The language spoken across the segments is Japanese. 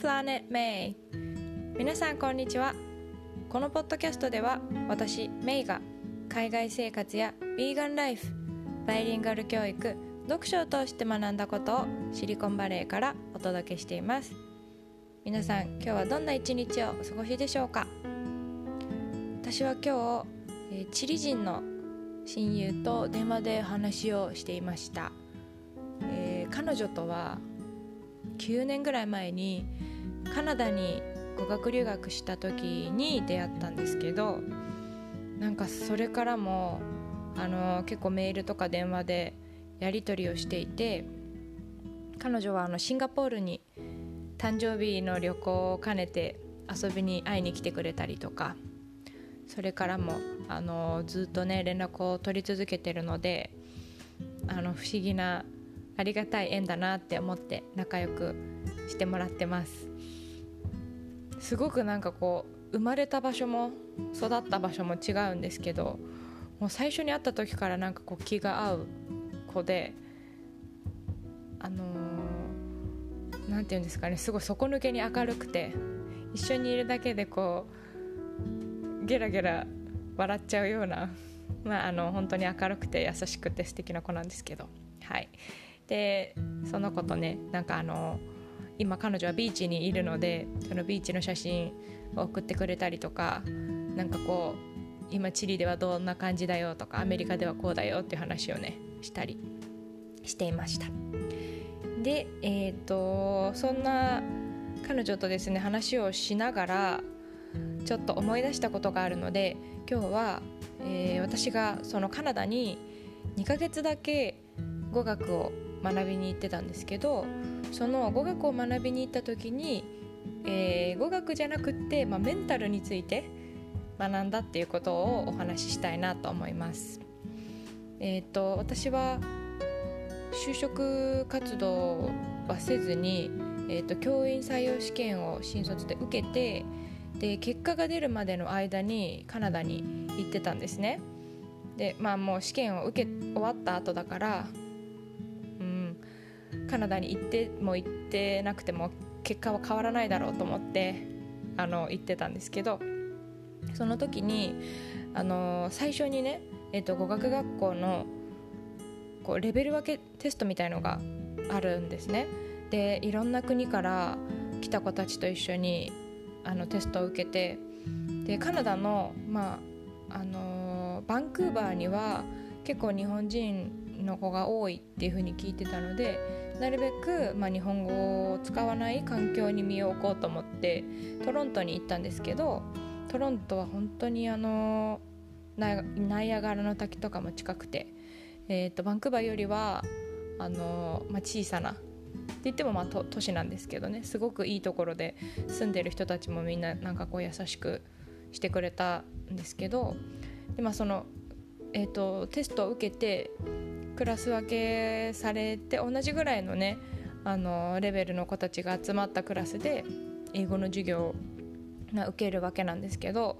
Planet May 皆さんこんにちは。このポッドキャストでは私メイが海外生活やヴィーガンライフバイリンガル教育読書を通して学んだことをシリコンバレーからお届けしています。皆さん今日はどんな一日をお過ごしでしょうか？私は今日、チリ人の親友と電話で話をしていました、えー、彼女とは9年ぐらい前にカナダに語学留学した時に出会ったんですけどなんかそれからもあの結構メールとか電話でやり取りをしていて彼女はあのシンガポールに誕生日の旅行を兼ねて遊びに会いに来てくれたりとかそれからもあのずっとね連絡を取り続けてるのであの不思議なありがたい縁だなって思って仲良くしてもらってます。すごくなんかこう生まれた場所も育った場所も違うんですけどもう最初に会った時からなんかこう気が合う子であの何、ー、て言うんですかねすごい底抜けに明るくて一緒にいるだけでこうゲラゲラ笑っちゃうようなまああの本当に明るくて優しくて素敵な子なんですけど。はい。でその子とねなんかあの今彼女はビーチにいるのでそのビーチの写真を送ってくれたりとかなんかこう今チリではどんな感じだよとかアメリカではこうだよっていう話をねしたりしていました。でえっ、ー、とそんな彼女とですね話をしながらちょっと思い出したことがあるので今日は、えー、私がそのカナダに2ヶ月だけ語学を学びに行ってたんですけどその語学を学びに行った時に、えー、語学じゃなくって、まあ、メンタルについて学んだっていうことをお話ししたいなと思います。えーと、私は就職活動はせずに、えーと、教員採用試験を新卒で受けてで結果が出るまでの間にカナダに行ってたんですね。でまあもう試験を受け終わった後だからカナダに行っても行ってなくても結果は変わらないだろうと思ってあの行ってたんですけどその時にあの最初にね、えーと、語学学校のこうレベル分けテストみたいのがあるんですね。でいろんな国から来た子たちと一緒にあのテストを受けてでカナダの,、まああのバンクーバーには結構日本人の子が多いっていうふうに聞いてたのでなるべく、まあ、日本語を使わない環境に身を置こうと思ってトロントに行ったんですけどトロントは本当にあのナイアガラの滝とかも近くて、えーと、バンクーバーよりはあの、まあ、小さなって言ってもまあ都都市なんですけどねすごくいいところで住んでる人たちもみんななんかこう優しくしてくれたんですけどで、まあ、その、えーとテストを受けてクラス分けされて同じぐらいのねあのレベルの子たちが集まったクラスで英語の授業を受けるわけなんですけど、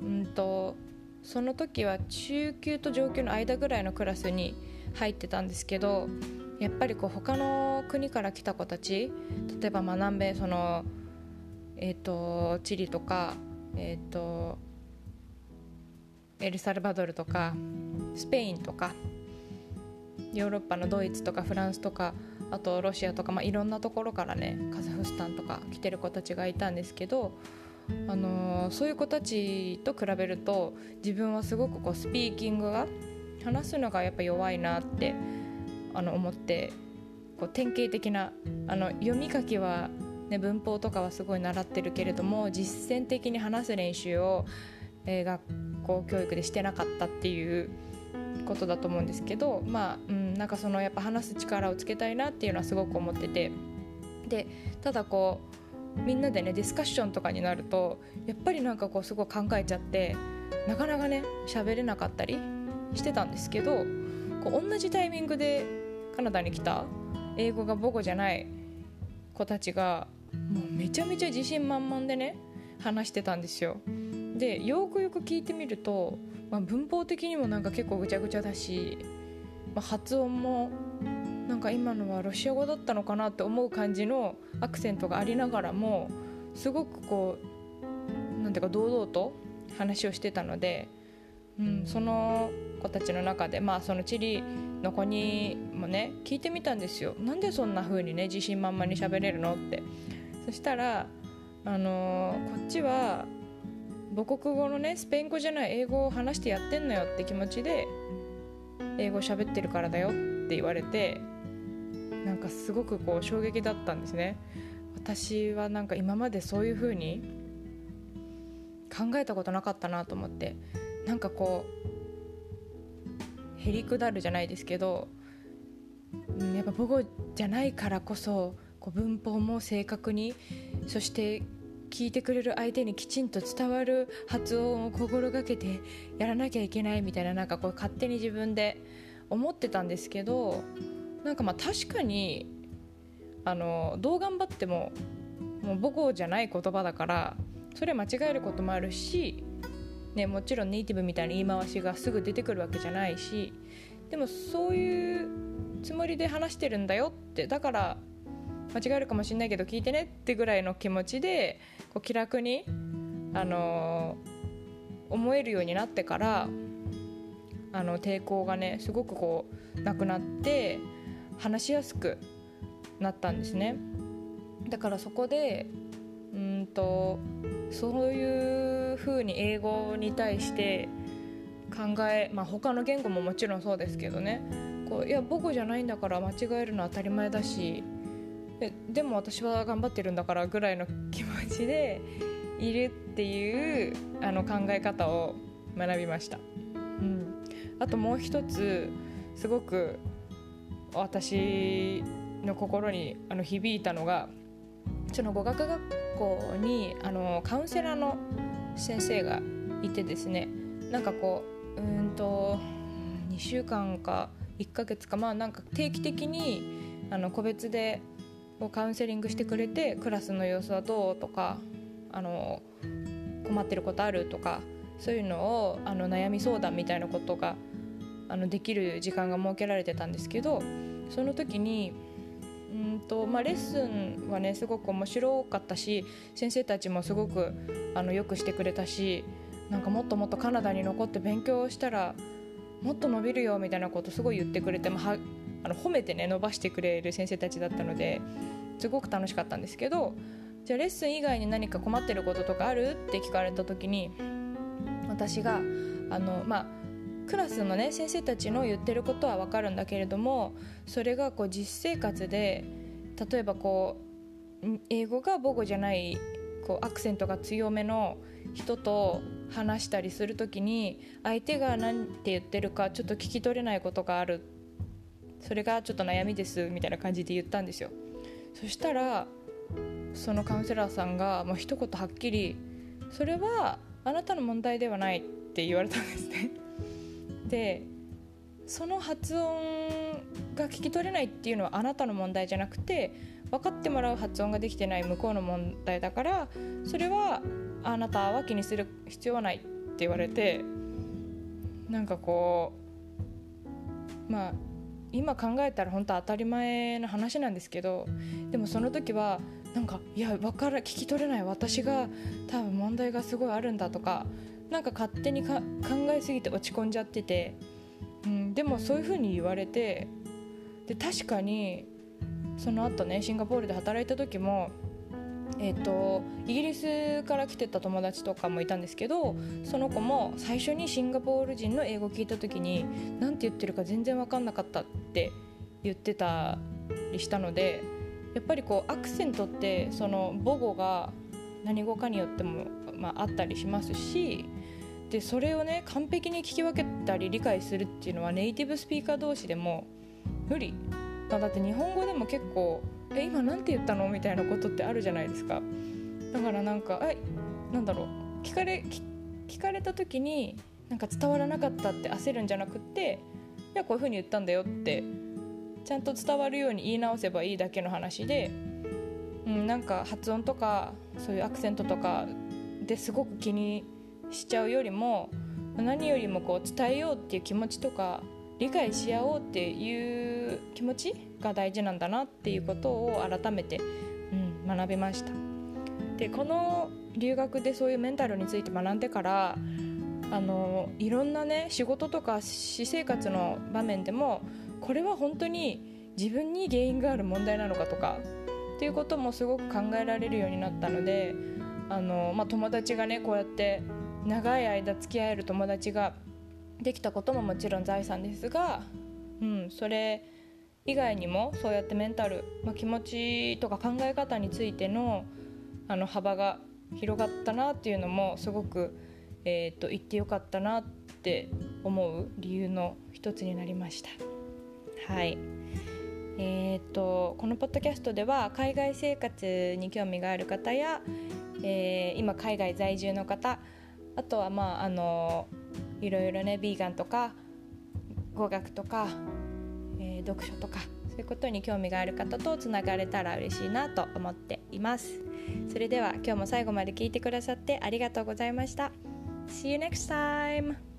うんと、その時は中級と上級の間ぐらいのクラスに入ってたんですけどやっぱりこう他の国から来た子たち例えばまあ南米その、えーと、チリとか、えーとエルサルバドルとかスペインとかヨーロッパのドイツとかフランスとかあとロシアとか、まあ、いろんなところからねカザフスタンとか来てる子たちがいたんですけど、あのー、そういう子たちと比べると自分はすごくこうスピーキングが話すのがやっぱ弱いなってあの思ってこう典型的なあの読み書きは、ね、文法とかはすごい習ってるけれども実践的に話す練習を、えー、学校教育でしてなかったっていうことだと思うんですけどまあ、うん、なんかそのやっぱ話す力をつけたいなっていうのはすごく思っててでただこうみんなでねディスカッションとかになるとやっぱりなんかこうすごい考えちゃってなかなかね喋れなかったりしてたんですけどこう同じタイミングでカナダに来た英語が母語じゃない子たちがもうめちゃめちゃ自信満々でね話してたんですよ。でよくよく聞いてみるとまあ、文法的にもなんか結構ぐちゃぐちゃだし、まあ、発音もなんか今のはロシア語だったのかなって思う感じのアクセントがありながらもすごくこうなんていうか堂々と話をしてたので、うん、その子たちの中でまあそのチリの子にもね聞いてみたんですよ。なんでそんな風にね自信満々に喋れるのって。そしたらあのー、こっちは母国語のねスペイン語じゃない英語を話してやってんのよって気持ちで英語喋ってるからだよって言われてなんかすごくこう衝撃だったんですね。私はなんか今までそういう風に考えたことなかったなと思ってなんかこうへりくだるじゃないですけどやっぱ母語じゃないからこそこう文法も正確にそして聞いてくれる相手にきちんと伝わる発音を心がけてやらなきゃいけないみたいななんかこう勝手に自分で思ってたんですけどなんかまあ確かにあのどう頑張ってももう母語じゃない言葉だからそれ間違えることもあるし、ね、もちろんネイティブみたいな言い回しがすぐ出てくるわけじゃないしでもそういうつもりで話してるんだよってだから間違えるかもしれないけど聞いてねってぐらいの気持ちでこう気楽に、あのー、思えるようになってからあの抵抗がねすごくこうなくなって話しやすくなったんですね。だからそこでうんとそういうふうに英語に対して考え、まあ、他の言語ももちろんそうですけどね。こういや母語じゃないんだから間違えるのは当たり前だしででも私は頑張ってるんだからぐらいの気持ちでいるっていうあの考え方を学びました、うん、あともう一つすごく私の心にあの響いたのがその語学学校にあのカウンセラーの先生がいてですねなんかこううんと2週間か1ヶ月かまあなんか定期的にあの個別でカウンセリングしてくれてクラスの様子はどうとかあの困ってることあるとかそういうのをあの悩み相談みたいなことがあのできる時間が設けられてたんですけどその時にうんと、まあ、レッスンはねすごく面白かったし先生たちもすごくあのよくしてくれたしなんかもっともっとカナダに残って勉強したらもっと伸びるよみたいなことすごい言ってくれて、まあ、あの褒めてね伸ばしてくれる先生たちだったのですごく楽しかったんですけどじゃあレッスン以外に何か困ってることとかある？って聞かれた時に私があのまあクラスのね先生たちの言ってることは分かるんだけれどもそれがこう実生活で例えばこう英語が母語じゃないこうアクセントが強めの人と話したりする時に相手が何て言ってるかちょっと聞き取れないことがある。それがちょっと悩みですみたいな感じで言ったんですよ。そしたらそのカウンセラーさんがもう一言はっきり「それはあなたの問題ではない」って言われたんですね。でその発音が聞き取れないっていうのはあなたの問題じゃなくて分かってもらう発音ができてない向こうの問題だからそれはあなたは気にする必要はないって言われてなんかこうまあ今考えたら本当当たり前の話なんですけどでもその時はなんかいや分から聞き取れない私が多分問題がすごいあるんだとかなんか勝手に考えすぎて落ち込んじゃってて、うん、でもそういう風に言われてで確かにその後ねシンガポールで働いた時もえーと、イギリスから来てた友達とかもいたんですけどその子も最初にシンガポール人の英語聞いた時に何て言ってるか全然分かんなかったって言ってたりしたのでやっぱりこうアクセントってその母語が何語かによっても、まあ、あったりしますしでそれをね完璧に聞き分けたり理解するっていうのはネイティブスピーカー同士でも無理。だって日本語でも結構「え今何て言ったの?」みたいなことってあるじゃないですか。だからなんか「えなんだろう？聞かれ聞かれた時になんか伝わらなかったって焦るんじゃなくって「いやこういうふうに言ったんだよ」ってちゃんと伝わるように言い直せばいいだけの話で、うん、なんか発音とかそういうアクセントとかですごく気にしちゃうよりも何よりもこう伝えようっていう気持ちとか理解し合おうっていう気持ちが大事なんだなっていうことを改めて、うん、学びました。でこの留学でそういうメンタルについて学んでからあのいろんなね仕事とか私生活の場面でもこれは本当に自分に原因がある問題なのかとかっていうこともすごく考えられるようになったのであの、まあ、友達がねこうやって長い間付き合える友達ができたことももちろん財産ですが、うん、それ以外にもそうやってメンタル、まあ、気持ちとか考え方についてのあの幅が広がったなっていうのもすごく、えーと、言ってよかったなって思う理由の一つになりました。はいえーと、このポッドキャストでは海外生活に興味がある方や、えー、今海外在住の方あとはまああのいろいろねビーガンとか語学とか、えー、読書とかそういうことに興味がある方とつながれたら嬉しいなと思っていますそれでは今日も最後まで聞いてくださってありがとうございました See you next time!